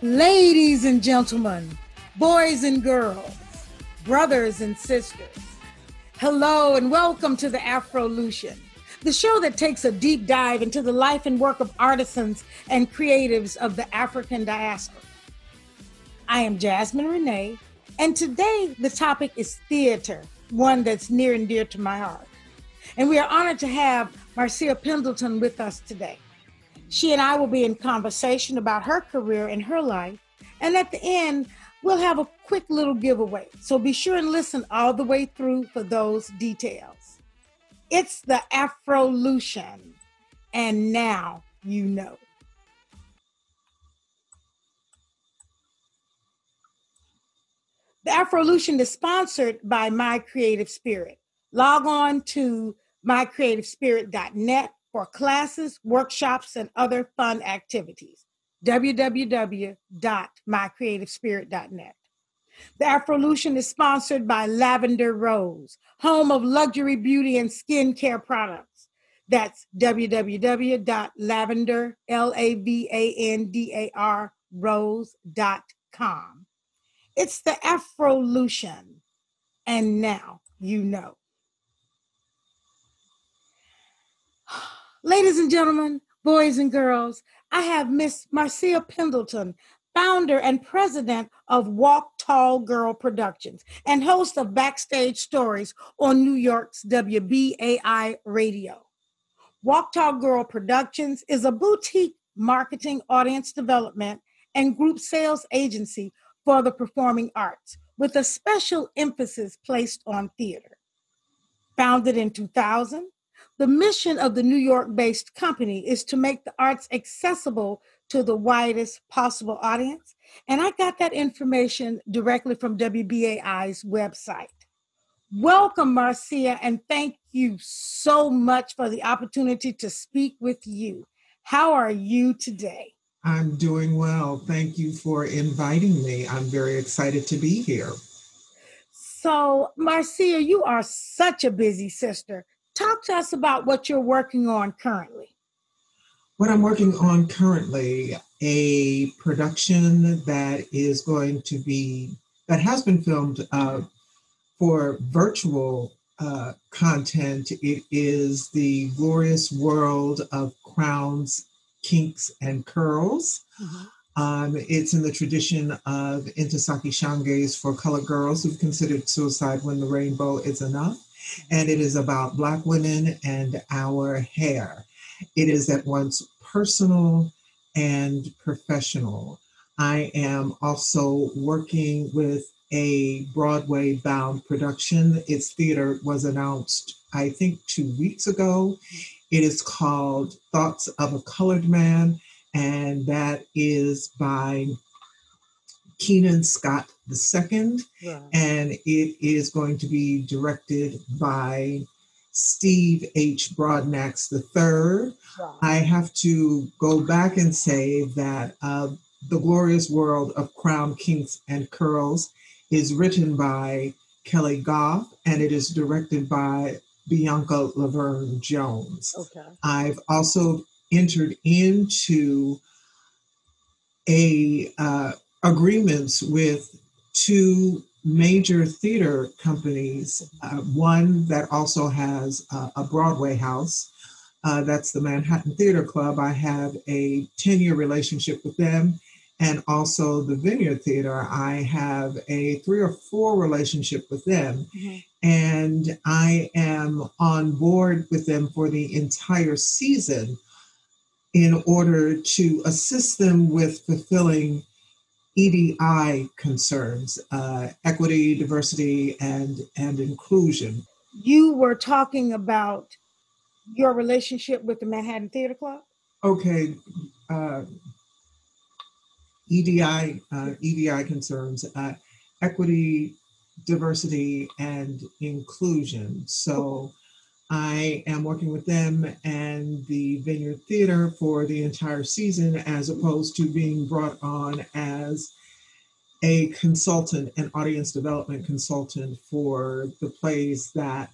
Ladies and gentlemen, boys and girls, brothers and sisters, hello and welcome to the Afrolution, the show that takes a deep dive into the life and work of artisans and creatives of the African diaspora. I am Jazzmynn Renee, and today the topic is theater, one that's near and dear to my heart. And we are honored to have Marcia Pendleton with us today. She and I will be in conversation about her career and her life. And at the end, we'll have a quick little giveaway. So be sure and listen all the way through for those details. It's the Afrolution. And now you know. The Afrolution is sponsored by My Creative Spirit. Log on to mycreativespirit.net for classes, workshops, and other fun activities. www.mycreativespirit.net. The Afrolution is sponsored by Lavender Rose, home of luxury beauty and skincare products. That's www.lavender, L-A-V-A-N-D-A-R, rose.com. It's the Afrolution. And now you know. Ladies and gentlemen, boys and girls, I have Miss Marcia Pendleton, founder and president of Walk Tall Girl Productions and host of Backstage Stories on New York's WBAI Radio. Walk Tall Girl Productions is a boutique marketing, audience development, and group sales agency for the performing arts with a special emphasis placed on theater. Founded in 2000, the mission of the New York based company is to make the arts accessible to the widest possible audience. And I got that information directly from WBAI's website. Welcome, Marcia, and thank you so much for the opportunity to speak with you. How are you today? I'm doing well. Thank you for inviting me. I'm very excited to be here. So, Marcia, you are such a busy sister. Talk to us about what you're working on currently. What I'm working on currently, a production that is going to be, that has been filmed uh, for virtual uh, content. It is the glorious world of crowns, kinks, and curls. Mm-hmm. Um, it's in the tradition of Ntozake Shange's for colored girls who've considered suicide when the rainbow is enough and it is about Black women and our hair. It is at once personal and professional. I am also working with a Broadway bound production. Its theater was announced, I think, two weeks ago. It is called Thoughts of a Colored Man, and that is by Keenan Scott II, right. and it is going to be directed by Steve H. Broadnax III. Right. I have to go back and say that uh, The Glorious World of Crown, Kinks, and Curls is written by Keli Goff, and it is directed by Bianca Laverne Jones. Okay. I've also entered into a uh, agreements with two major theater companies, uh, one that also has uh, a Broadway house. Uh, that's the Manhattan Theater Club. I have a 10 year relationship with them. And also the Vineyard Theater, I have a three or four relationship with them. Mm-hmm. And I am on board with them for the entire season in order to assist them with fulfilling EDI concerns, uh, equity, diversity, and, and inclusion. You were talking about your relationship with the Manhattan Theater Club? Okay. Uh, EDI, uh, EDI concerns, uh, equity, diversity, and inclusion. So I am working with them and the Vineyard Theater for the entire season, as opposed to being brought on as a consultant, an audience development consultant for the plays that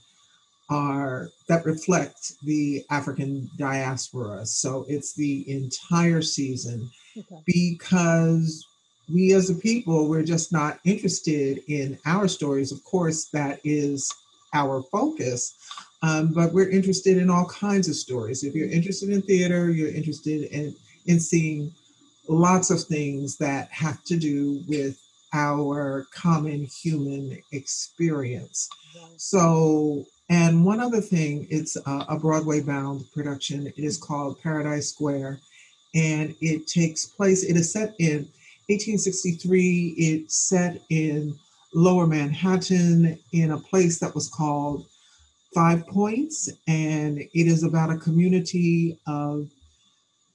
are that reflect the African diaspora. So it's the entire season okay. because we as a people, we're just not interested in our stories. Of course, that is our focus, um, but we're interested in all kinds of stories. If you're interested in theater, you're interested in, in seeing lots of things that have to do with our common human experience. So, and one other thing, it's a, a Broadway bound production. It is called Paradise Square, and it takes place, it is set in 1863. It's set in lower Manhattan in a place that was called Five Points, and it is about a community of,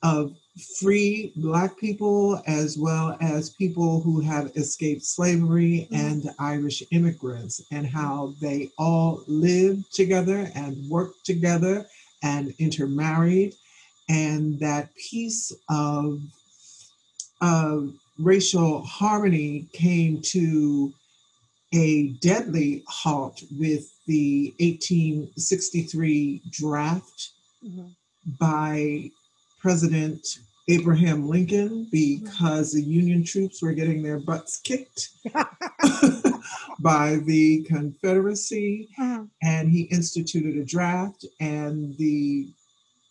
of free Black people as well as people who have escaped slavery mm-hmm. and Irish immigrants, and how they all live together and work together and intermarried, and that piece of, of racial harmony came to a deadly halt with the 1863 draft mm-hmm. by President Abraham Lincoln because the Union troops were getting their butts kicked by the Confederacy. Mm-hmm. And he instituted a draft, and the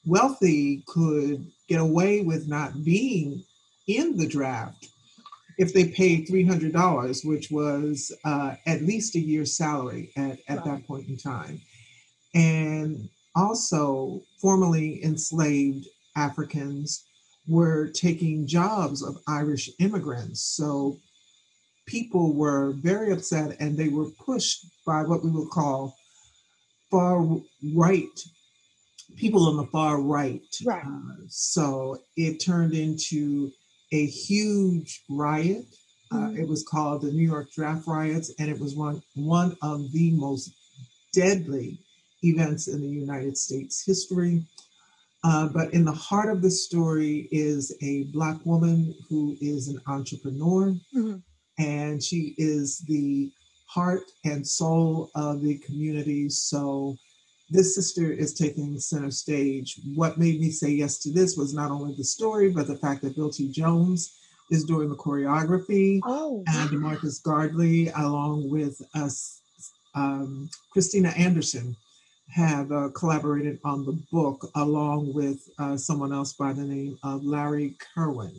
wealthy could get away with not being in the draft if they paid $300, which was uh, at least a year's salary at, at right. that point in time. And also, formerly enslaved Africans were taking jobs of Irish immigrants. So people were very upset and they were pushed by what we would call far right people on the far right. right. Uh, so it turned into a huge riot. Uh, mm-hmm. it was called the New York Draft Riots, and it was one, one of the most deadly events in the United States history. Uh, but in the heart of the story is a Black woman who is an entrepreneur, mm-hmm. and she is the heart and soul of the community. So this sister is taking center stage. What made me say yes to this was not only the story, but the fact that Bill T. Jones is doing the choreography, oh. and Marcus Gardley, along with us, um, Christina Anderson, have uh, collaborated on the book, along with uh, someone else by the name of Larry Kirwan.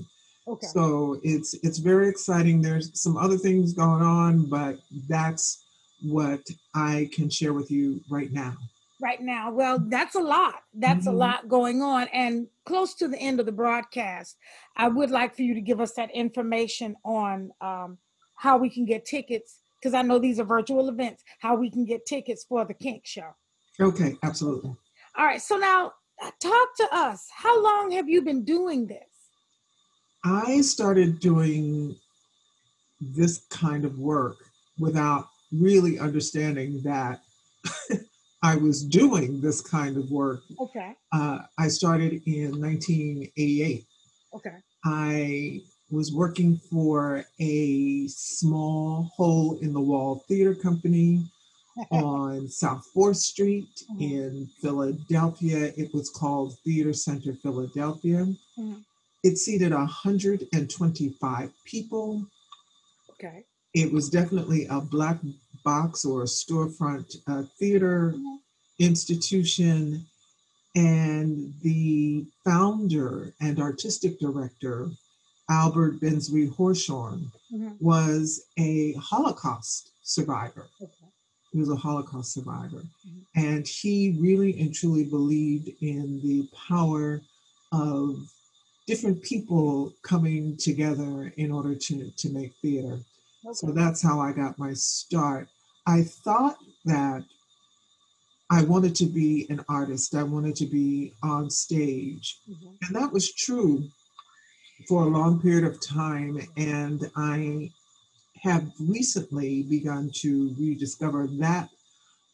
Okay. So it's it's very exciting. There's some other things going on, but that's what I can share with you right now right now. Well, that's a lot. That's mm-hmm. a lot going on. And close to the end of the broadcast, I would like for you to give us that information on um, how we can get tickets, because I know these are virtual events, how we can get tickets for the Kink Show. Okay, absolutely. All right. So now uh, talk to us. How long have you been doing this? I started doing this kind of work without really understanding that I was doing this kind of work. Okay. Uh, I started in 1988. Okay. I was working for a small hole in the wall theater company on South 4th Street mm-hmm. in Philadelphia. It was called Theater Center Philadelphia. Mm-hmm. It seated 125 people. Okay. It was definitely a black box or a storefront uh, theater institution. And the founder and artistic director, Albert Benzui Horshorn, mm-hmm. was a Holocaust survivor. Okay. He was a Holocaust survivor. Mm-hmm. And he really and truly believed in the power of different people coming together in order to, to make theater. Okay. So that's how I got my start. I thought that I wanted to be an artist, I wanted to be on stage. Mm-hmm. And that was true for a long period of time. And I have recently begun to rediscover that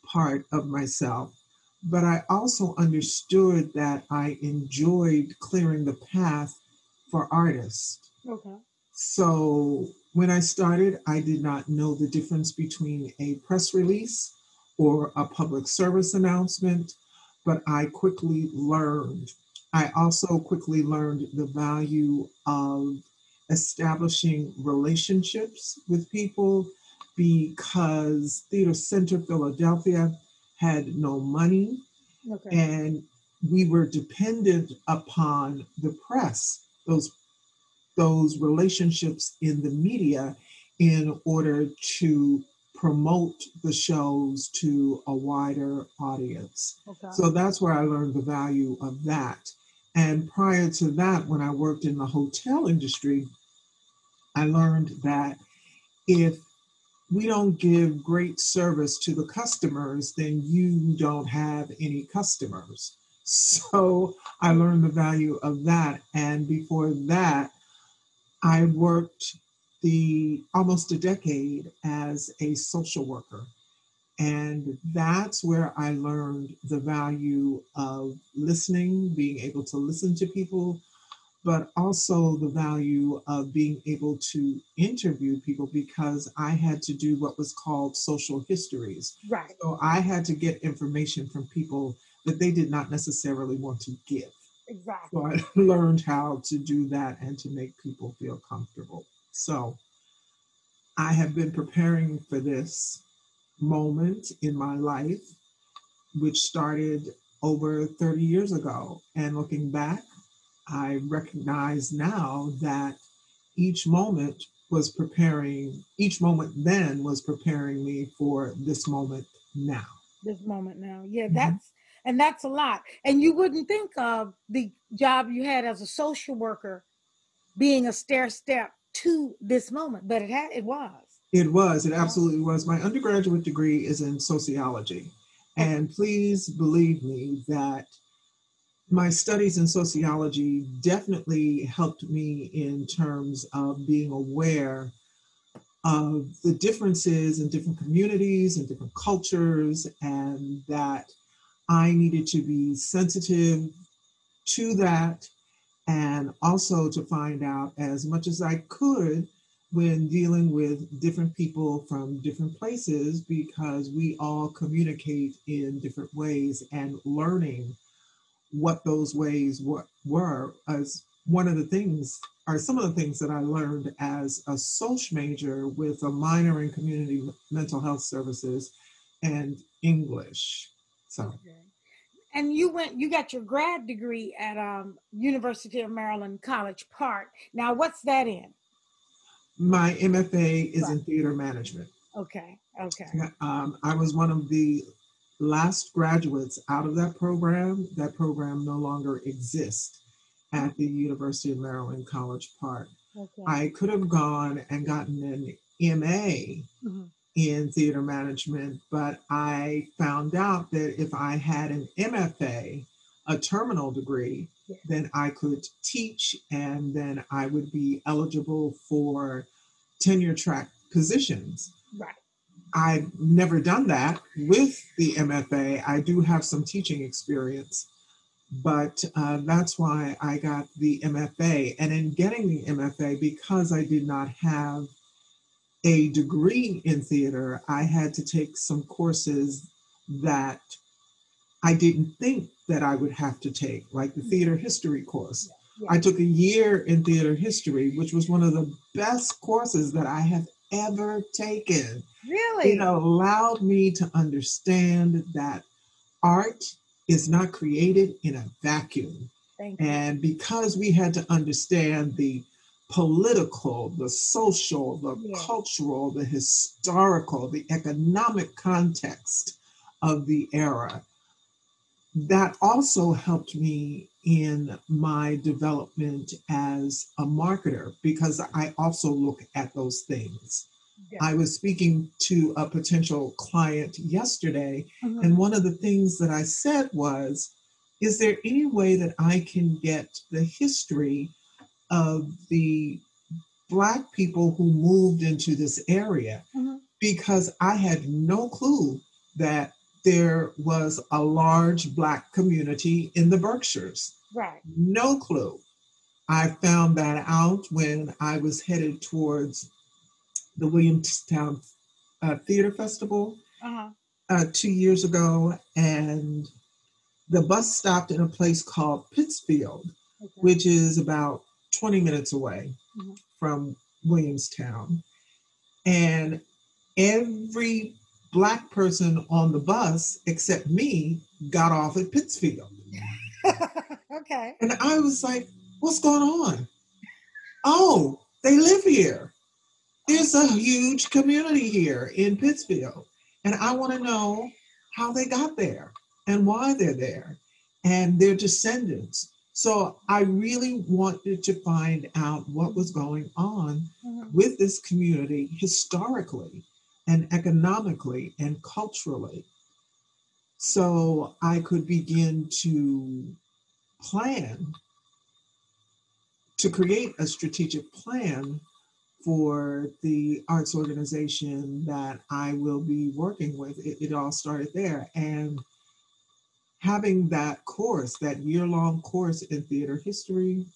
part of myself. But I also understood that I enjoyed clearing the path for artists. Okay. So when I started, I did not know the difference between a press release or a public service announcement, but I quickly learned. I also quickly learned the value of establishing relationships with people because Theater Center Philadelphia had no money Okay. and we were dependent upon the press those those relationships in the media in order to promote the shows to a wider audience okay. so that's where i learned the value of that and prior to that when i worked in the hotel industry i learned that if we don't give great service to the customers, then you don't have any customers. So I learned the value of that. And before that, I worked the almost a decade as a social worker. And that's where I learned the value of listening, being able to listen to people, but also the value of being able to interview people because I had to do what was called social histories. right. So I had to get information from people that they did not necessarily want to give. Exactly. So I learned how to do that and to make people feel comfortable. So I have been preparing for this moment in my life, which started over 30 years ago. And looking back, I recognize now that each moment was preparing, each moment then was preparing me for this moment now. This moment now. Yeah, Mhm. that's and that's a lot. And you wouldn't think of the job you had as a social worker being a stair step to this moment, but it had it was. It was, it absolutely was. My undergraduate degree is in sociology. And please believe me that my studies in sociology definitely helped me in terms of being aware of the differences in different communities and different cultures, and that I needed to be sensitive to that and also to find out as much as I could when dealing with different people from different places because we all communicate in different ways and learning what those ways were, as one of the things are some of the things that I learned as a social major with a minor in community mental health services and English. So Okay. And you went you got your grad degree at um University of Maryland College Park. Now what's that in? my MFA is in theater management. Okay. Okay. Um, I was one of the last graduates out of that program. That program no longer exists at the University of Maryland College Park. Okay. I could have gone and gotten an MA Mhm. In theater management, but I found out that if I had an MFA, a terminal degree, then I could teach and then I would be eligible for tenure track positions. Right. I've never done that with the MFA. I do have some teaching experience, but uh, that's why I got the MFA. And in getting the MFA, because I did not have a degree in theater, I had to take some courses that I didn't think that I would have to take, like the mm-hmm. theater history course. Yeah. I took a year in theater history, which was one of the best courses that I have ever taken Really? it allowed me to understand that art is not created in a vacuum. Thank you. And because we had to understand the political, the social, the Yeah. cultural, the historical, the economic context of the era, that also helped me in my development as a marketer because I also look at those things. Yeah. I was speaking to a potential client yesterday, Mhm. and one of the things that I said was, Is there any way that I can get the history of the Black people who moved into this area? Mhm. Because I had no clue that there was a large Black community in the Berkshires. Right. No clue. I found that out when I was headed towards the Williamstown uh, Theater Festival Uh-huh. uh, two years ago, and the bus stopped in a place called Pittsfield, Okay. which is about 20 minutes away Mhm. from Williamstown. And every black person on the bus except me got off at Pittsfield. okay. And I was like, what's going on? Oh, they live here. There's a huge community here in Pittsfield. And I want to know how they got there and why they're there and their descendants. So I really wanted to find out what was going on Mhm. with this community historically and economically and culturally. So I could begin to plan, to create a strategic plan for the arts organization that I will be working with. It, it all started there. And having that course, that year long course in theater history,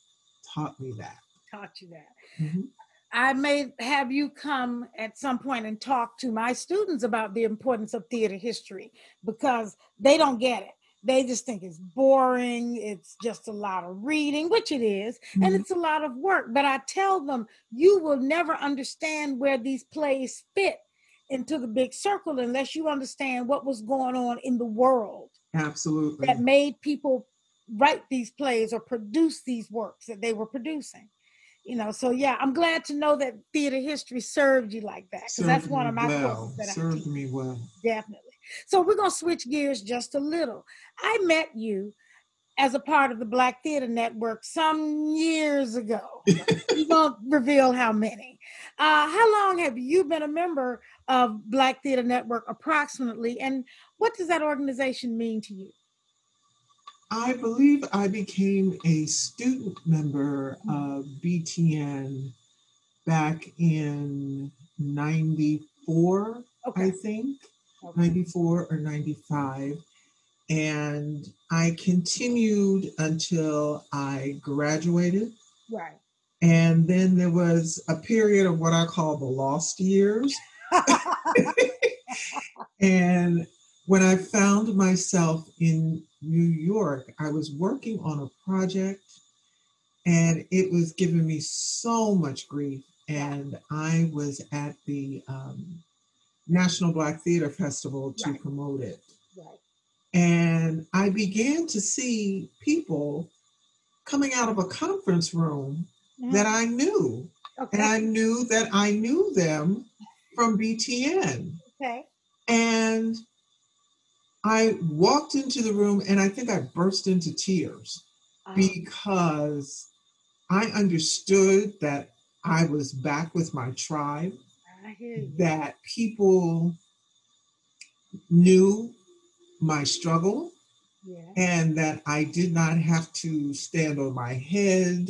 taught me that. Taught you that. Mhm. I may have you come at some point and talk to my students about the importance of theater history because they don't get it. They just think it's boring, it's just a lot of reading, which it is, and Mhm. it's a lot of work. But I tell them, you will never understand where these plays fit into the big circle unless you understand what was going on in the world Absolutely. that made people write these plays or produce these works that they were producing. You know, so yeah, I'm glad to know that theater history served you like that because that's one of my well. courses that I Served teach. me well. Definitely. So we're gonna switch gears just a little. I met you as a part of the Black Theater Network some years ago. we won't reveal how many. Uh, how long have you been a member of Black Theater Network approximately, and what does that organization mean to you? I believe I became a student member of BTN back in 94, okay. I think, okay. 94 or 95. And I continued until I graduated. Right. And then there was a period of what I call the lost years. And when I found myself in New York, I was working on a project and it was giving me so much grief. And I was at the um, National Black Theater Festival to Right. promote it. right. And I began to see people coming out of a conference room that I knew. Okay. And I knew that I knew them from BTN. okay. And I walked into the room and I think I burst into tears Um, because I understood that I was back with my tribe, I hear you. that people knew my struggle, Yeah. and that I did not have to stand on my head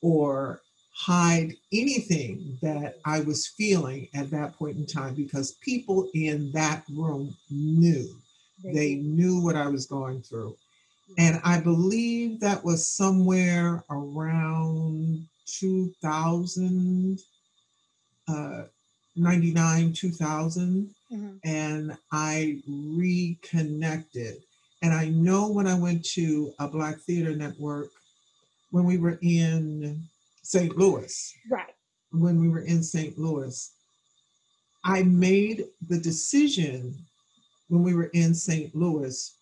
or hide anything that I was feeling at that point in time because people in that room knew. They knew what I was going through. And I believe that was somewhere around 2000, uh, 99, 2000 Mhm. and I reconnected. And I know when I went to a Black Theater Network, when we were in St. Louis, Right. when we were in St. Louis, I made the decision when we were in St. Louis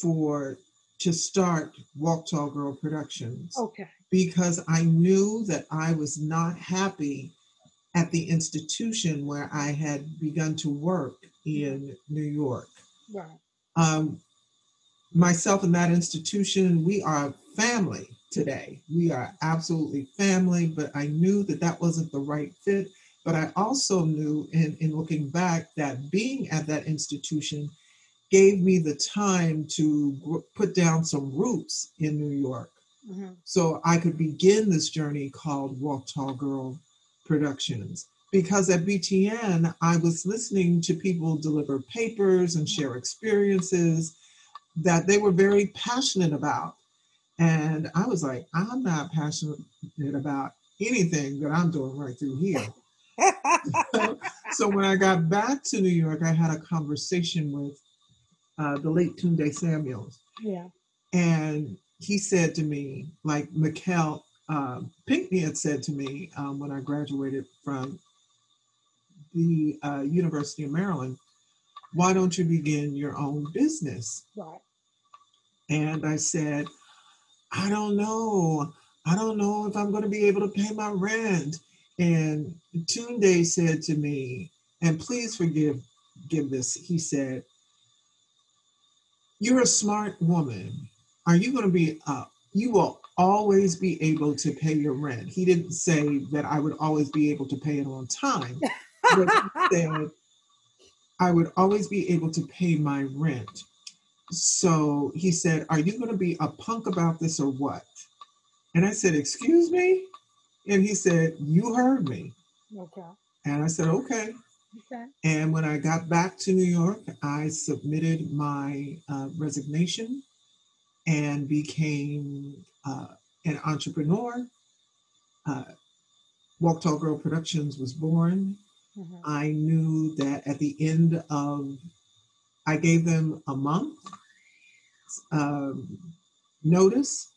for to start Walk Tall Girl Productions Okay. because I knew that I was not happy at the institution where I had begun to work in New York. Right. Um, myself and that institution, we are family today. We are absolutely family, but I knew that that wasn't the right fit. But I also knew, in, in looking back, that being at that institution gave me the time to put down some roots in New York Mhm. so I could begin this journey called Walk Tall Girl Productions. Because at BTN, I was listening to people deliver papers and share experiences that they were very passionate about. And I was like, I'm not passionate about anything that I'm doing right through here. so when I got back to New York, I had a conversation with uh, the late Tunde Samuels. yeah. And he said to me, like, Mikkel, uh, Pinckney had said to me um, when I graduated from the uh, University of Maryland, why don't you begin your own business? Right. And I said, I don't know. I don't know if I'm going to be able to pay my rent. And Tunde said to me, and please forgive give this, he said, You're a smart woman. Are you going to be up? You will always be able to pay your rent. He didn't say that I would always be able to pay it on time, but he said I would always be able to pay my rent. So he said, Are you going to be a punk about this or what? And I said, Excuse me? And he said, You heard me. Okay. And I said, Okay. Okay. And when I got back to New York, I submitted my uh, resignation and became uh, an entrepreneur. Uh, Walk Tall Girl Productions was born. Mhm. I knew that at the end of, I gave them a month um, notice.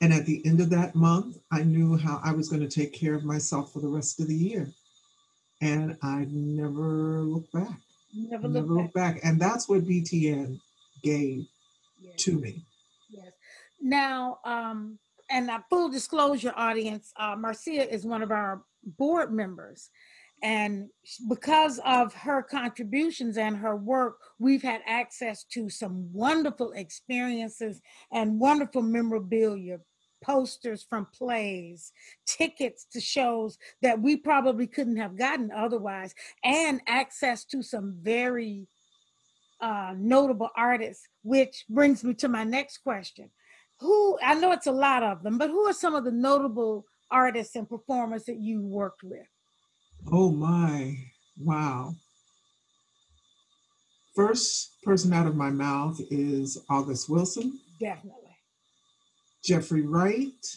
And at the end of that month, I knew how I was going to take care of myself for the rest of the year. And I never looked back. Never Never look looked back. And that's what BTN gave Yes. to me. Yes. Now, um, and uh, full disclosure, audience, uh, Marcia is one of our board members. And because of her contributions and her work, we've had access to some wonderful experiences and wonderful memorabilia, posters from plays, tickets to shows that we probably couldn't have gotten otherwise, and access to some very uh, notable artists, which brings me to my next question. Who, I know it's a lot of them, but who are some of the notable artists and performers that you worked with? Oh my, wow. First person out of my mouth is August Wilson, Definitely. Jeffrey Wright,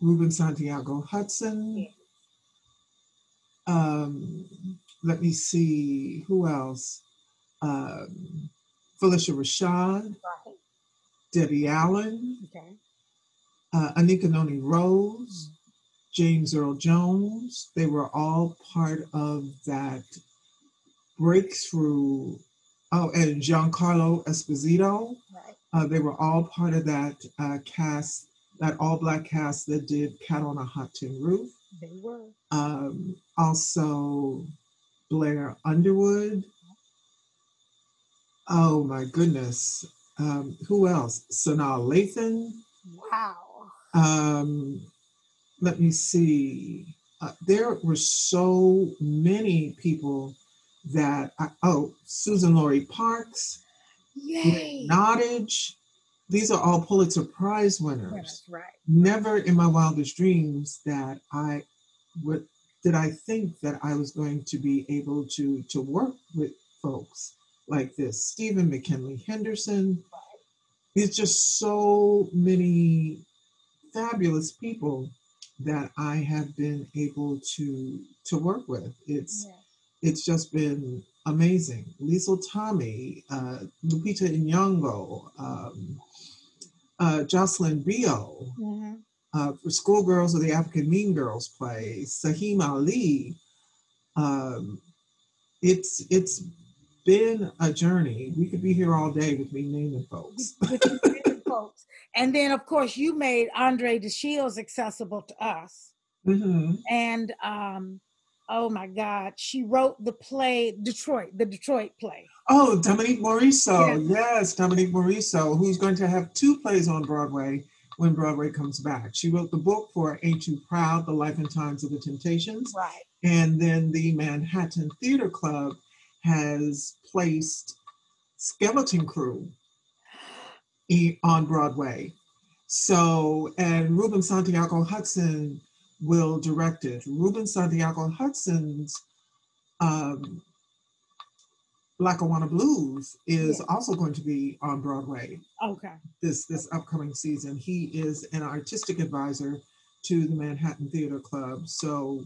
Ruben Santiago Hudson. Yeah. Um, let me see, who else? Um, Phylicia Rashad, Right. Debbie Allen, Okay. uh, Anika Noni Rose, James Earl Jones. They were all part of that breakthrough. Oh, and Giancarlo Esposito. Right. Uh, they were all part of that uh, cast, that all black cast that did Cat on a Hot Tin Roof. They were. Um, also, Blair Underwood. Oh my goodness. Um, who else? Sanaa Lathan. Wow. Um, let me see. Uh, there were so many people that I, oh, Suzan-Lori Parks, Yay. Nottage. These are all Pulitzer Prize winners. That's right. Never in my wildest dreams that I would did I think that I was going to be able to to work with folks like this. Stephen McKinley Henderson. There's just so many fabulous people that I have been able to to work with. It's Yeah. it's just been amazing. Liesl Tommy, uh, Lupita Nyong'o, um, uh, Jocelyn Bioh, Mhm. uh, for Schoolgirls of the African Mean Girls play, Saheem Ali. Um, it's it's been a journey. We could be here all day with me naming folks. With these different folks. And then, of course, you made Andre DeShields accessible to us. Mhm. And um, oh my God, she wrote the play Detroit, the Detroit play. Oh, Dominique Morisseau. Yes, Dominique Morisseau, who's going to have two plays on Broadway when Broadway comes back. She wrote the book for Ain't Too Proud, The Life and Times of the Temptations. Right. And then the Manhattan Theater Club has placed Skeleton Crew on Broadway. So, and Ruben Santiago Hudson will direct it. Ruben Santiago Hudson's um, Lackawanna Blues is Yeah. also going to be on Broadway Okay. this this upcoming season. He is an artistic advisor to the Manhattan Theater Club. So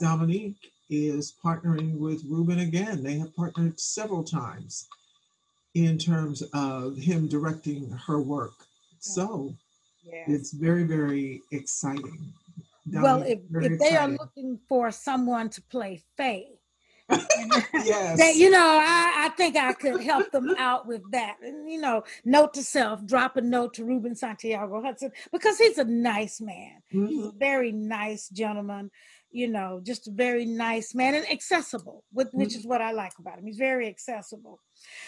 Dominique is partnering with Ruben again. They have partnered several times in terms of him directing her work. So. It's very, very exciting. well, if, if they are looking for someone to play Faye, yes. That, you know, I, I think I could help them out with that. And, you know, note to self, drop a note to Ruben Santiago Hudson because he's a nice man. Mm-hmm. He's a mm-hmm. very nice gentleman, you know, just a very nice man and accessible, which, mm-hmm. is what I like about him. He's very accessible.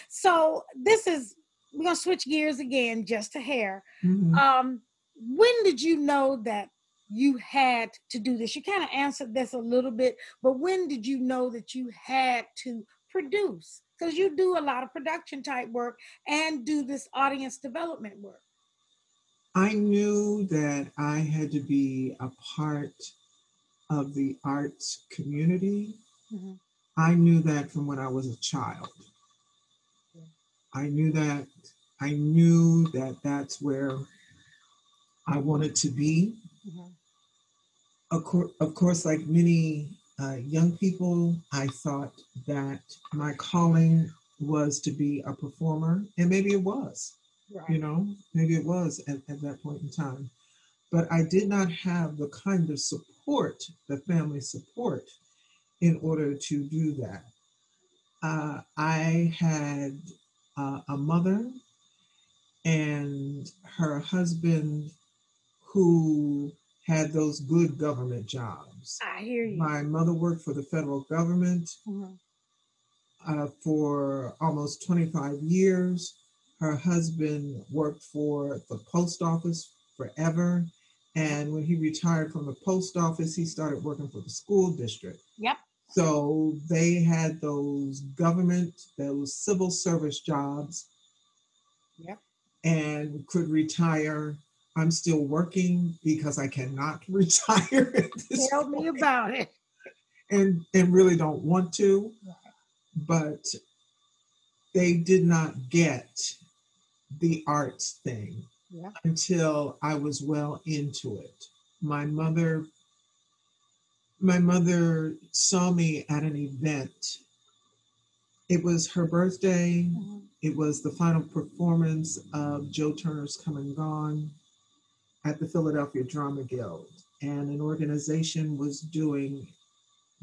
So this is, we're going to switch gears again just a hair. Mm-hmm. Um, when did you know that you had to do this? You kind of answered this a little bit, but when did you know that you had to produce? Because you do a lot of production type work and do this audience development work. I knew that I had to be a part of the arts community. Mm-hmm. I knew that from when I was a child. I knew that I knew that that's where I wanted to be. Mm-hmm of, course, of course, like many uh, young people, I thought that my calling was to be a performer, and maybe it was. Right. You know, maybe it was at, at that point in time. But I did not have the kind of support, the family support, in order to do that. Uh, I had uh, a mother and her husband who had those good government jobs. I hear you. My mother worked for the federal government mm-hmm. uh, for almost 25 years. Her husband worked for the post office forever. And when he retired from the post office, he started working for the school district. Yep. So they had those government, those civil service jobs. Yep. And could retire I'm still working because I cannot retire. Tell point. me about it. And and really don't want to, but they did not get the arts thing yeah. until I was well into it. My mother my mother saw me at an event. It was her birthday. Mm-hmm. It was the final performance of Joe Turner's Come and Gone at the Philadelphia Drama Guild, and an organization was doing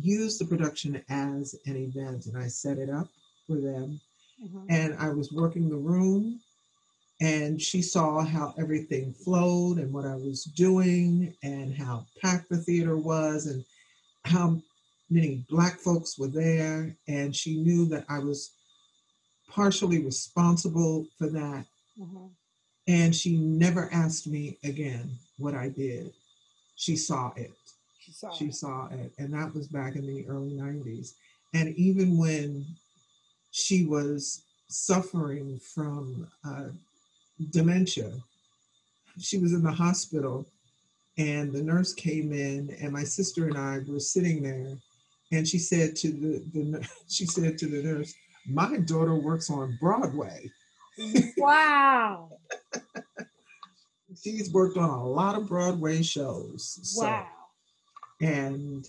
use the production as an event, and I set it up for them. Mm-hmm. And I was working the room, and she saw how everything flowed and what I was doing, and how packed the theater was, and how many Black folks were there. And she knew that I was partially responsible for that. Mm-hmm. And she never asked me again what I did. She saw it. She saw, she it. saw it. And that was back in the early 90s. And even when she was suffering from uh, dementia, she was in the hospital and the nurse came in and my sister and I were sitting there and she said to the, the she said to the nurse, my daughter works on Broadway. Wow. She's worked on a lot of Broadway shows. So. Wow. And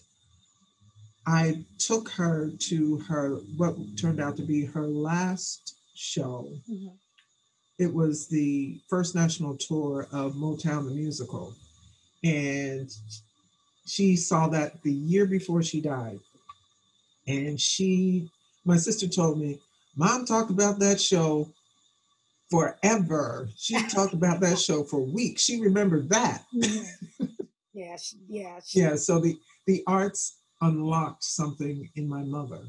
I took her to her, what turned out to be her last show. Mm-hmm. It was the first national tour of Motown the Musical. And she saw that the year before she died. And she, my sister told me, Mom talked about that show forever. She talked about that show for weeks. She remembered that. Mm-hmm. yeah, yeah. Yeah. So the the arts unlocked something in my mother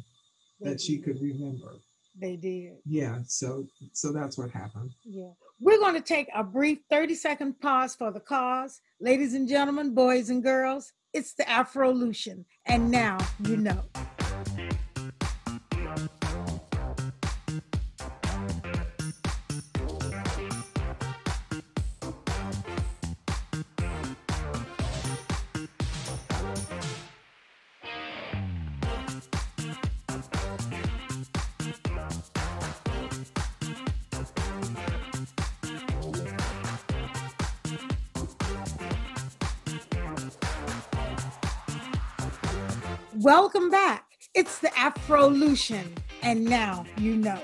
that did. she could remember. They did. Yeah. So so that's what happened. Yeah. We're going to take a brief 30 second pause for the cause. Ladies and gentlemen, boys and girls, it's the Afrolution. And now you know. Welcome back. It's the Afrolution, and now you know.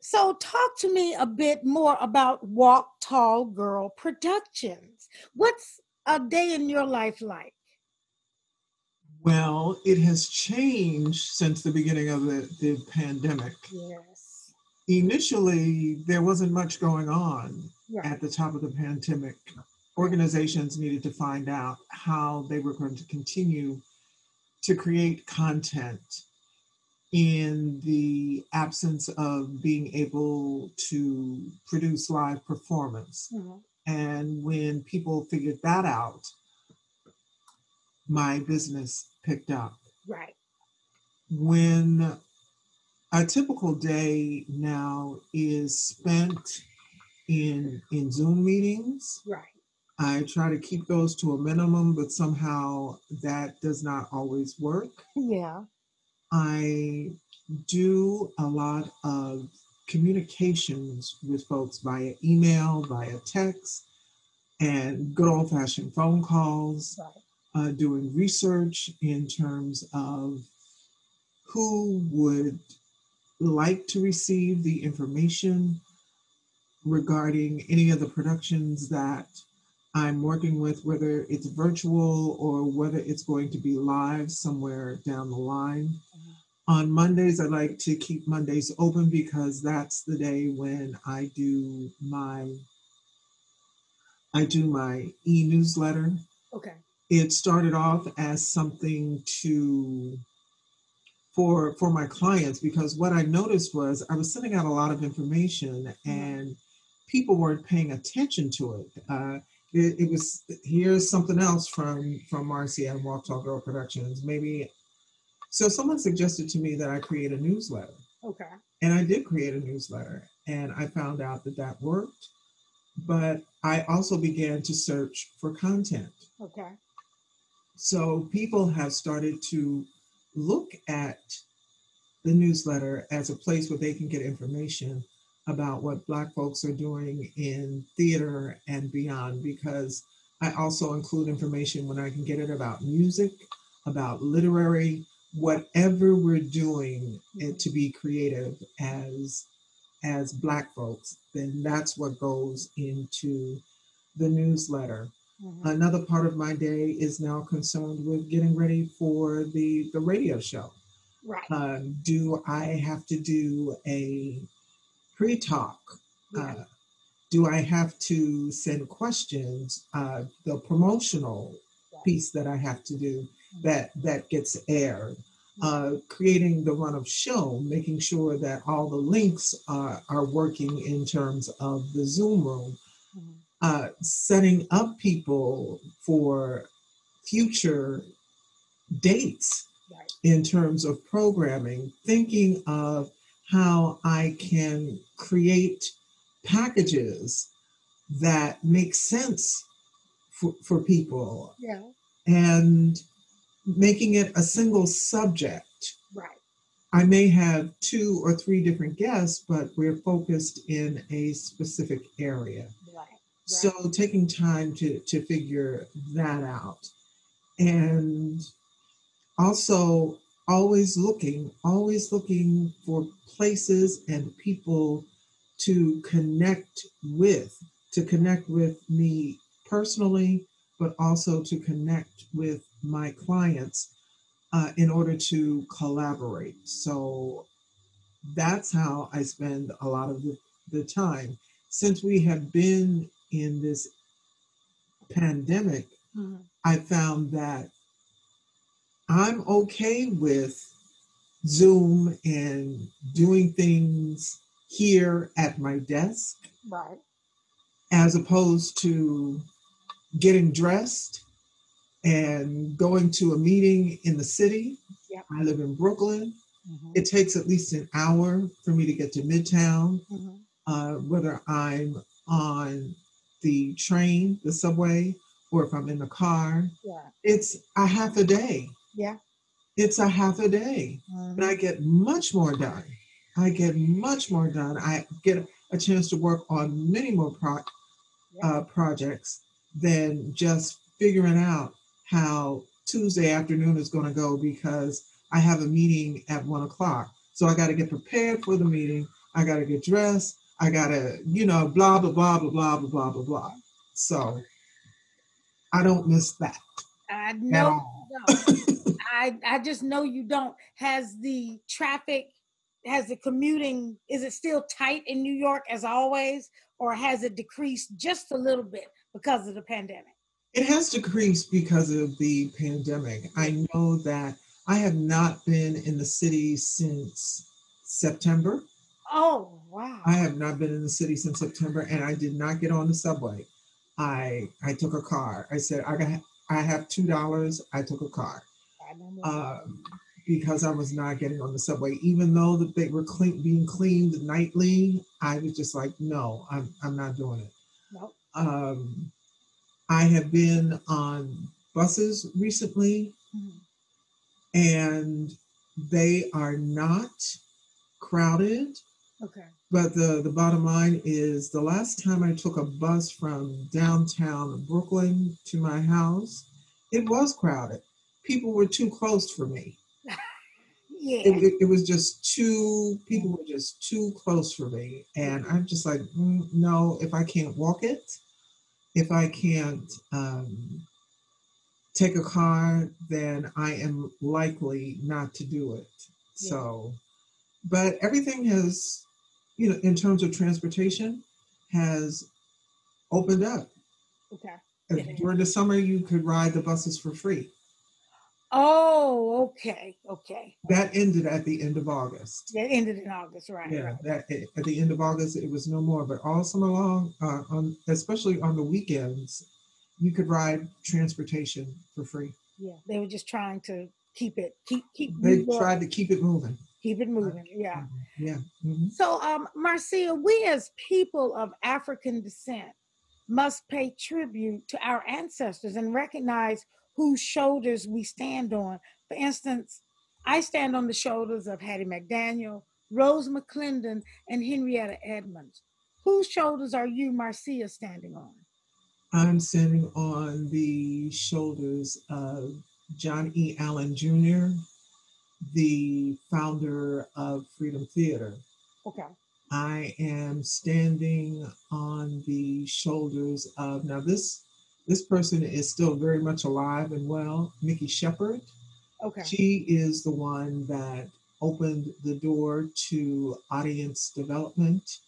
So, talk to me a bit more about Walk Tall Girl Productions. What's a day in your life like? Well, it has changed since the beginning of the, the pandemic. Yes. Initially, there wasn't much going on Right. at the top of the pandemic. Organizations needed to find out how they were going to continue to create content in the absence of being able to produce live performance. Mhm. And when people figured that out, my business picked up. Right. When a typical day now is spent in in Zoom meetings, Right. I try to keep those to a minimum, but somehow that does not always work. Yeah. I do a lot of communications with folks via email, via text, and good old fashioned phone calls, Right. uh, doing research in terms of who would like to receive the information regarding any of the productions that I'm working with, whether it's virtual or whether it's going to be live somewhere down the line. Mhm. On Mondays, I like to keep Mondays open because that's the day when I do my I do my e-newsletter. Okay. It started off as something to for for my clients because what I noticed was I was sending out a lot of information and people weren't paying attention to it. Uh, it, it was here's something else from from Marcy and Walk Tall Girl Productions. Maybe so. Someone suggested to me that I create a newsletter, Okay. and I did create a newsletter, and I found out that that worked. But I also began to search for content. Okay. So people have started to look at the newsletter as a place where they can get information about what Black folks are doing in theater and beyond, because I also include information when I can get it about music, about literary, whatever we're doing to be creative as as Black folks, then that's what goes into the newsletter. Mhm. Another part of my day is now concerned with getting ready for the the radio show. Right. Um, do I have to do a pre-talk? Uh, do I have to send questions? Uh, the promotional piece that I have to do that that gets aired. Uh, creating the run of show, making sure that all the links are, are working in terms of the Zoom room Mhm. uh, setting up people for future dates Right. in terms of programming, thinking of how I can create packages that make sense for, for people Yeah. and making it a single subject. Right. I may have two or three different guests, but we're focused in a specific area. Right. right. So taking time to to figure that out, and also always looking, always looking for places and people to connect with, to connect with me personally, but also to connect with my clients uh, in order to collaborate. So that's how I spend a lot of the, the time. Since we have been in this pandemic, Mhm. I found that I'm okay with Zoom and doing things here at my desk Right. as opposed to getting dressed and going to a meeting in the city. Yep. I live in Brooklyn. Mhm. It takes at least an hour for me to get to Midtown, Mhm. uh, whether I'm on the train, the subway, or if I'm in the car. Yeah. It's a half a day. Yeah. It's a half a day. Mhm. And I get much more done. I get much more done. I get a chance to work on many more pro- uh, projects than just figuring out how Tuesday afternoon is going to go because I have a meeting at one o'clock. So I got to get prepared for the meeting. I got to get dressed. I got to, you know, blah, blah, blah, blah, blah, blah, blah, blah, blah. So I don't miss that. I know. I I just know you don't. Has the traffic, has the commuting, is it still tight in New York as always, or has it decreased just a little bit because of the pandemic? It has decreased because of the pandemic. I know that I have not been in the city since September. Oh, wow. I have not been in the city since September and I did not get on the subway. I I took a car. I said I got I have two dollars. I took a car. Um, because I was not getting on the subway, even though that they were clean, being cleaned nightly. I was just like, no, I'm I'm not doing it. Nope. Um, I have been on buses recently, Mhm. and they are not crowded. Okay. But the, the bottom line is the last time I took a bus from downtown Brooklyn to my house, it was crowded. People were too close for me. Yeah. It, it, it was just too, people were just too close for me. And I'm just like, mm, no, if I can't walk it, if I can't um, take a car, then I am likely not to do it. Yeah. So, but everything has, you know, in terms of transportation, has opened up. Okay. During the summer, you could ride the buses for free. Oh, okay. Okay. That ended at the end of August. That ended in August, right? Yeah, right. that at the end of August, it was no more. But all summer long, uh, on especially on the weekends, you could ride transportation for free. Yeah. They were just trying to keep it, keep, keep, They tried to keep it moving. keep it moving. Yeah. Yeah. mhm. So, um, Marcia, we as people of African descent must pay tribute to our ancestors and recognize whose shoulders we stand on. For instance, I stand on the shoulders of Hattie McDaniel, Rose McClendon, and Henrietta Edmonds. Whose shoulders are you, Marcia, standing on? I'm standing on the shoulders of John E. Allen Jr., the founder of Freedom Theater. Okay. I am standing on the shoulders of now this this person is still very much alive and well, Mikki Shepard. Okay. She is the one that opened the door to audience development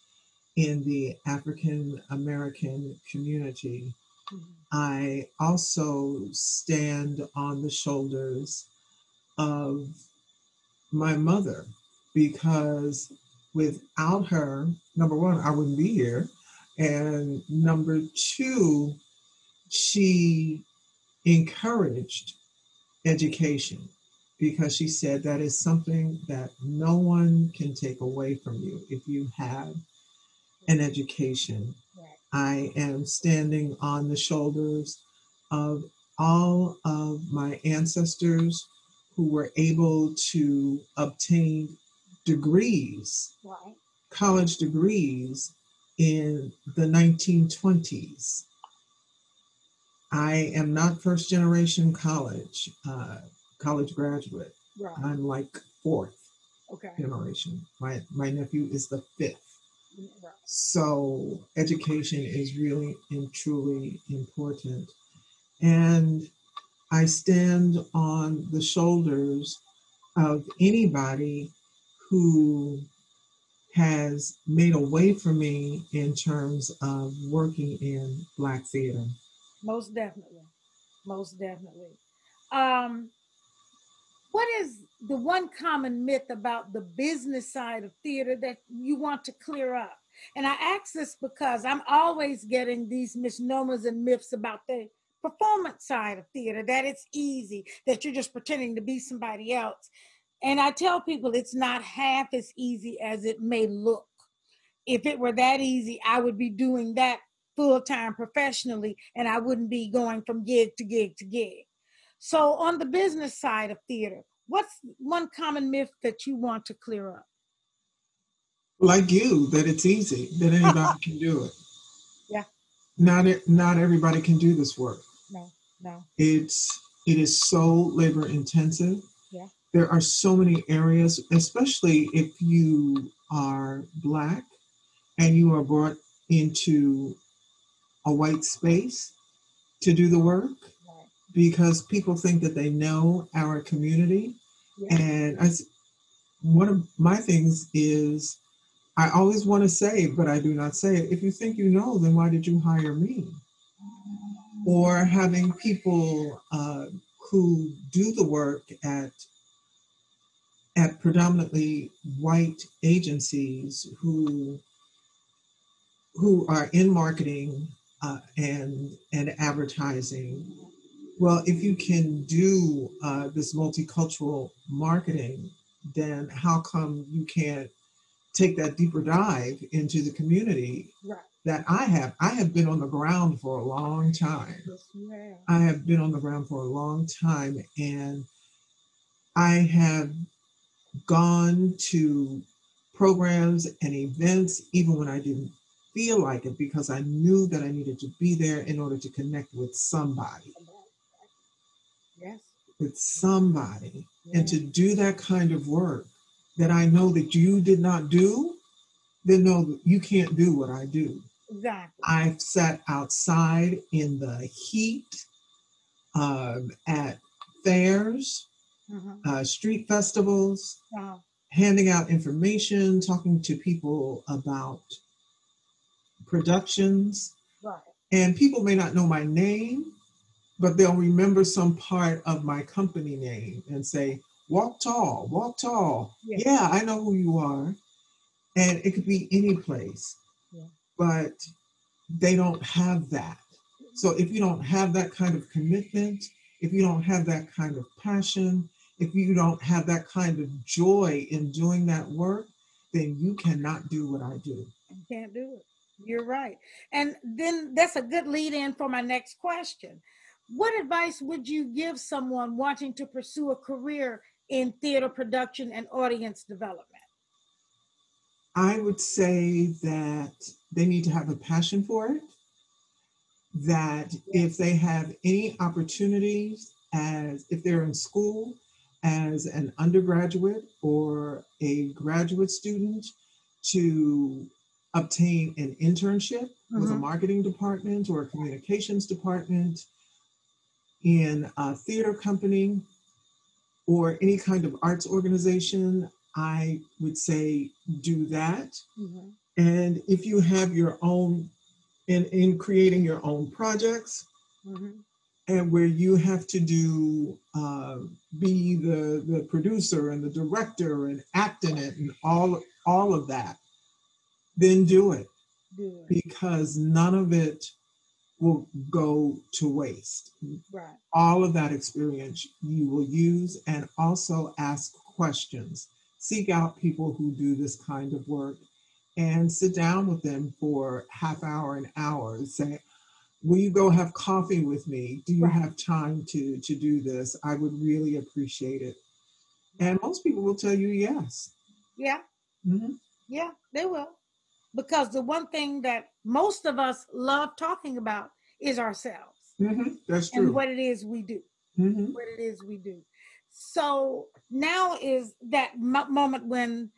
in the African American community. Mhm. I also stand on the shoulders of my mother because without her, number one, I wouldn't be here. And number two, she encouraged education because she said that is something that no one can take away from you if you have an education. I am standing on the shoulders of all of my ancestors who were able to obtain degrees, Right. college degrees in the 1920s. I am not first generation college uh, college graduate. Right. I'm like fourth Okay. generation. My my nephew is the fifth. Right. So education is really and truly important. And I stand on the shoulders of anybody who has made a way for me in terms of working in Black theater. Most definitely. Most definitely. Um, what is the one common myth about the business side of theater that you want to clear up? And I ask this because I'm always getting these misnomers and myths about the performance side of theater that it's easy, that you're just pretending to be somebody else. And I tell people it's not half as easy as it may look. If it were that easy, I would be doing that full time professionally and I wouldn't be going from gig to gig to gig. So, on the business side of theater, what's one common myth that you want to clear up? Like you, that it's easy, that anybody can do it. Yeah. Not not everybody can do this work. No, no. it's it is so labor intensive Yeah. there are so many areas especially if you are black and you are brought into a white space to do the work Right. because people think that they know our community. Yeah. And I, one of my things is I always want to say, but I do not say it. If you think you know, then why did you hire me? Or having people uh, who do the work at at predominantly white agencies who who are in marketing uh, and and advertising. Well, if you can do uh, this multicultural marketing, then how come you can't take that deeper dive into the community Right. that I have? I have been on the ground for a long time. Have. I have been on the ground for a long time and I have gone to programs and events even when I didn't feel like it because I knew that I needed to be there in order to connect with somebody, Yes. with somebody. Yeah. And to do that kind of work that I know that you did not do, then no, you can't do what I do. Exactly. I've sat outside in the heat um, at fairs, Uh-huh. uh, street festivals, Uh-huh. handing out information, talking to people about productions. Right. And people may not know my name, but they'll remember some part of my company name and say, Walk tall, walk tall. Yeah. Yeah, I know who you are. And it could be any place, Yeah. but they don't have that. So if you don't have that kind of commitment, if you don't have that kind of passion, if you don't have that kind of joy in doing that work, then you cannot do what I do. You can't do it. You're right. And then that's a good lead in for my next question. What advice would you give someone wanting to pursue a career in theater production and audience development? I would say that they need to have a passion for it. That if they have any opportunities, as if they're in school as an undergraduate or a graduate student, to obtain an internship with a Mhm. marketing department or a communications department in a theater company or any kind of arts organization, I would say do that. Mhm. And if you have your own, in, in creating your own projects, Mhm. and where you have to do uh, be the the producer and the director and act in it and all all of that, then do it Do it. because none of it will go to waste. Right. all of that experience you will use and also ask questions. Seek out people who do this kind of work and sit down with them for half hour, an hour. and Say, will you go have coffee with me? Do you Right. have time to, to do this? I would really appreciate it. And most people will tell you yes. Yeah. Mhm. Yeah, they will. Because the one thing that most of us love talking about is ourselves Mhm. That's and true. what it is we do. Mhm. what it is we do. So now is that mo- moment when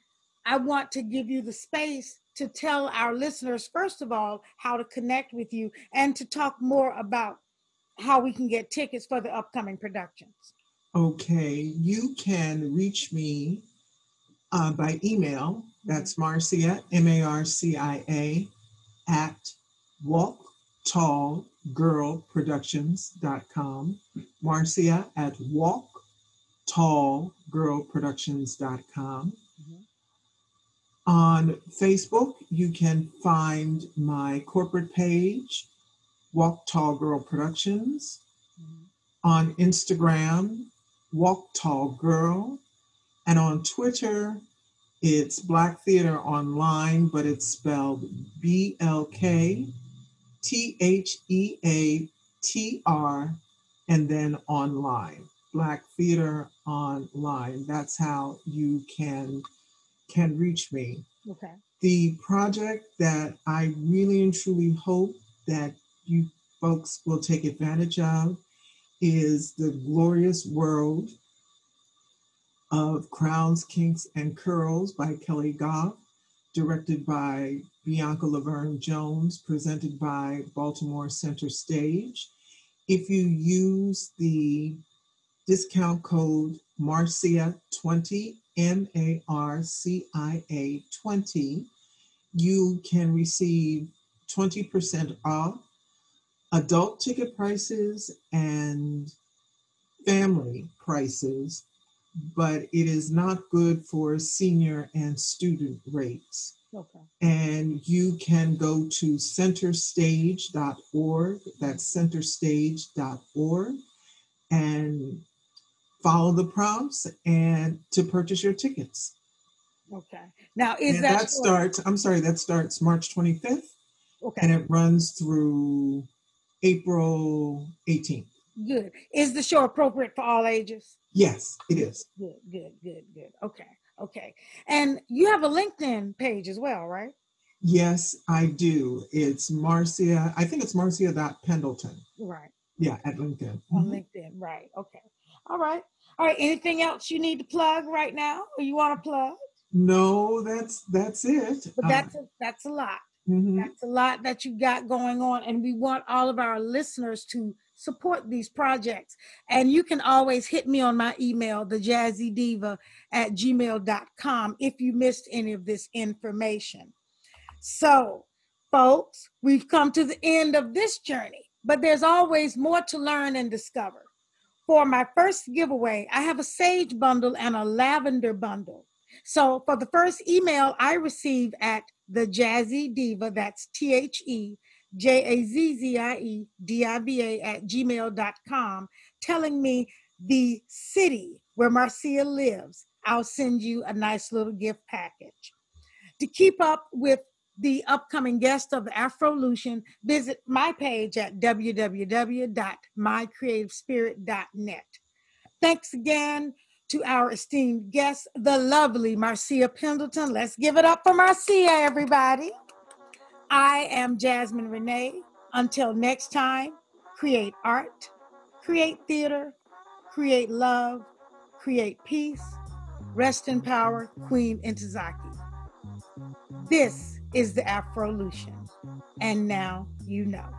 I want to give you the space to tell our listeners, first of all, how to connect with you and to talk more about how we can get tickets for the upcoming productions. Okay, you can reach me uh, by email. That's Marcia, M A R C I A, at walktallgirlproductions.com. Marcia at walktallgirlproductions.com. Mhm. On Facebook, you can find my corporate page, Walk Tall Girl Productions. On Instagram, Walk Tall Girl. And on Twitter, it's Black Theater Online, but it's spelled B L K T H E A T R and then online. Black Theater Online. That's how you can can reach me. Okay. The project that I really and truly hope that you folks will take advantage of is The Glorious World of Crowns, Kinks, and Curls by Keli Goff, directed by Bianca Laverne Jones, presented by Baltimore Center Stage. if you use the discount code Marcia20, M A R C I A 20, you can receive 20% off adult ticket prices and family prices, but it is not good for senior and student rates. Okay. And you can go to centerstage.org, that's centerstage.org, and follow the prompts and to purchase your tickets. Okay. Now, is and that, that starts, I'm sorry, that starts March 25th okay? and it runs through April 18th. Good. Is the show appropriate for all ages? Yes, it is. Good, good, good, good. Okay, okay. And you have a LinkedIn page as well, right? Yes, I do. It's Marcia, I think it's Marcia.Pendleton. Right. Yeah, at LinkedIn. On Mhm. LinkedIn, right. Okay. All right. All right. Anything else you need to plug right now or you want to plug? No, that's that's it. But Uh, that's a, that's a lot. mhm. That's a lot that you got going on. And we want all of our listeners to support these projects. And you can always hit me on my email, the jazzy diva at gmail.com, if you missed any of this information. So, folks, we've come to the end of this journey, but there's always more to learn and discover. For my first giveaway, I have a sage bundle and a lavender bundle. So for the first email I receive at the Jazzy Diva, that's T H E J A Z Z I E D I V A at gmail.com, telling me the city where Marcia lives, I'll send you a nice little gift package. To keep up with the upcoming guest of Afrolution, visit my page at www.mycreativespirit.net. Thanks again to our esteemed guest, the lovely Marcia Pendleton. Let's give it up for Marcia, everybody. I am Jazzmynn Renee. Until next time, create art, create theater, create love, create peace. Rest in power, Queen Ntozake. This is the Afrolution. And now you know.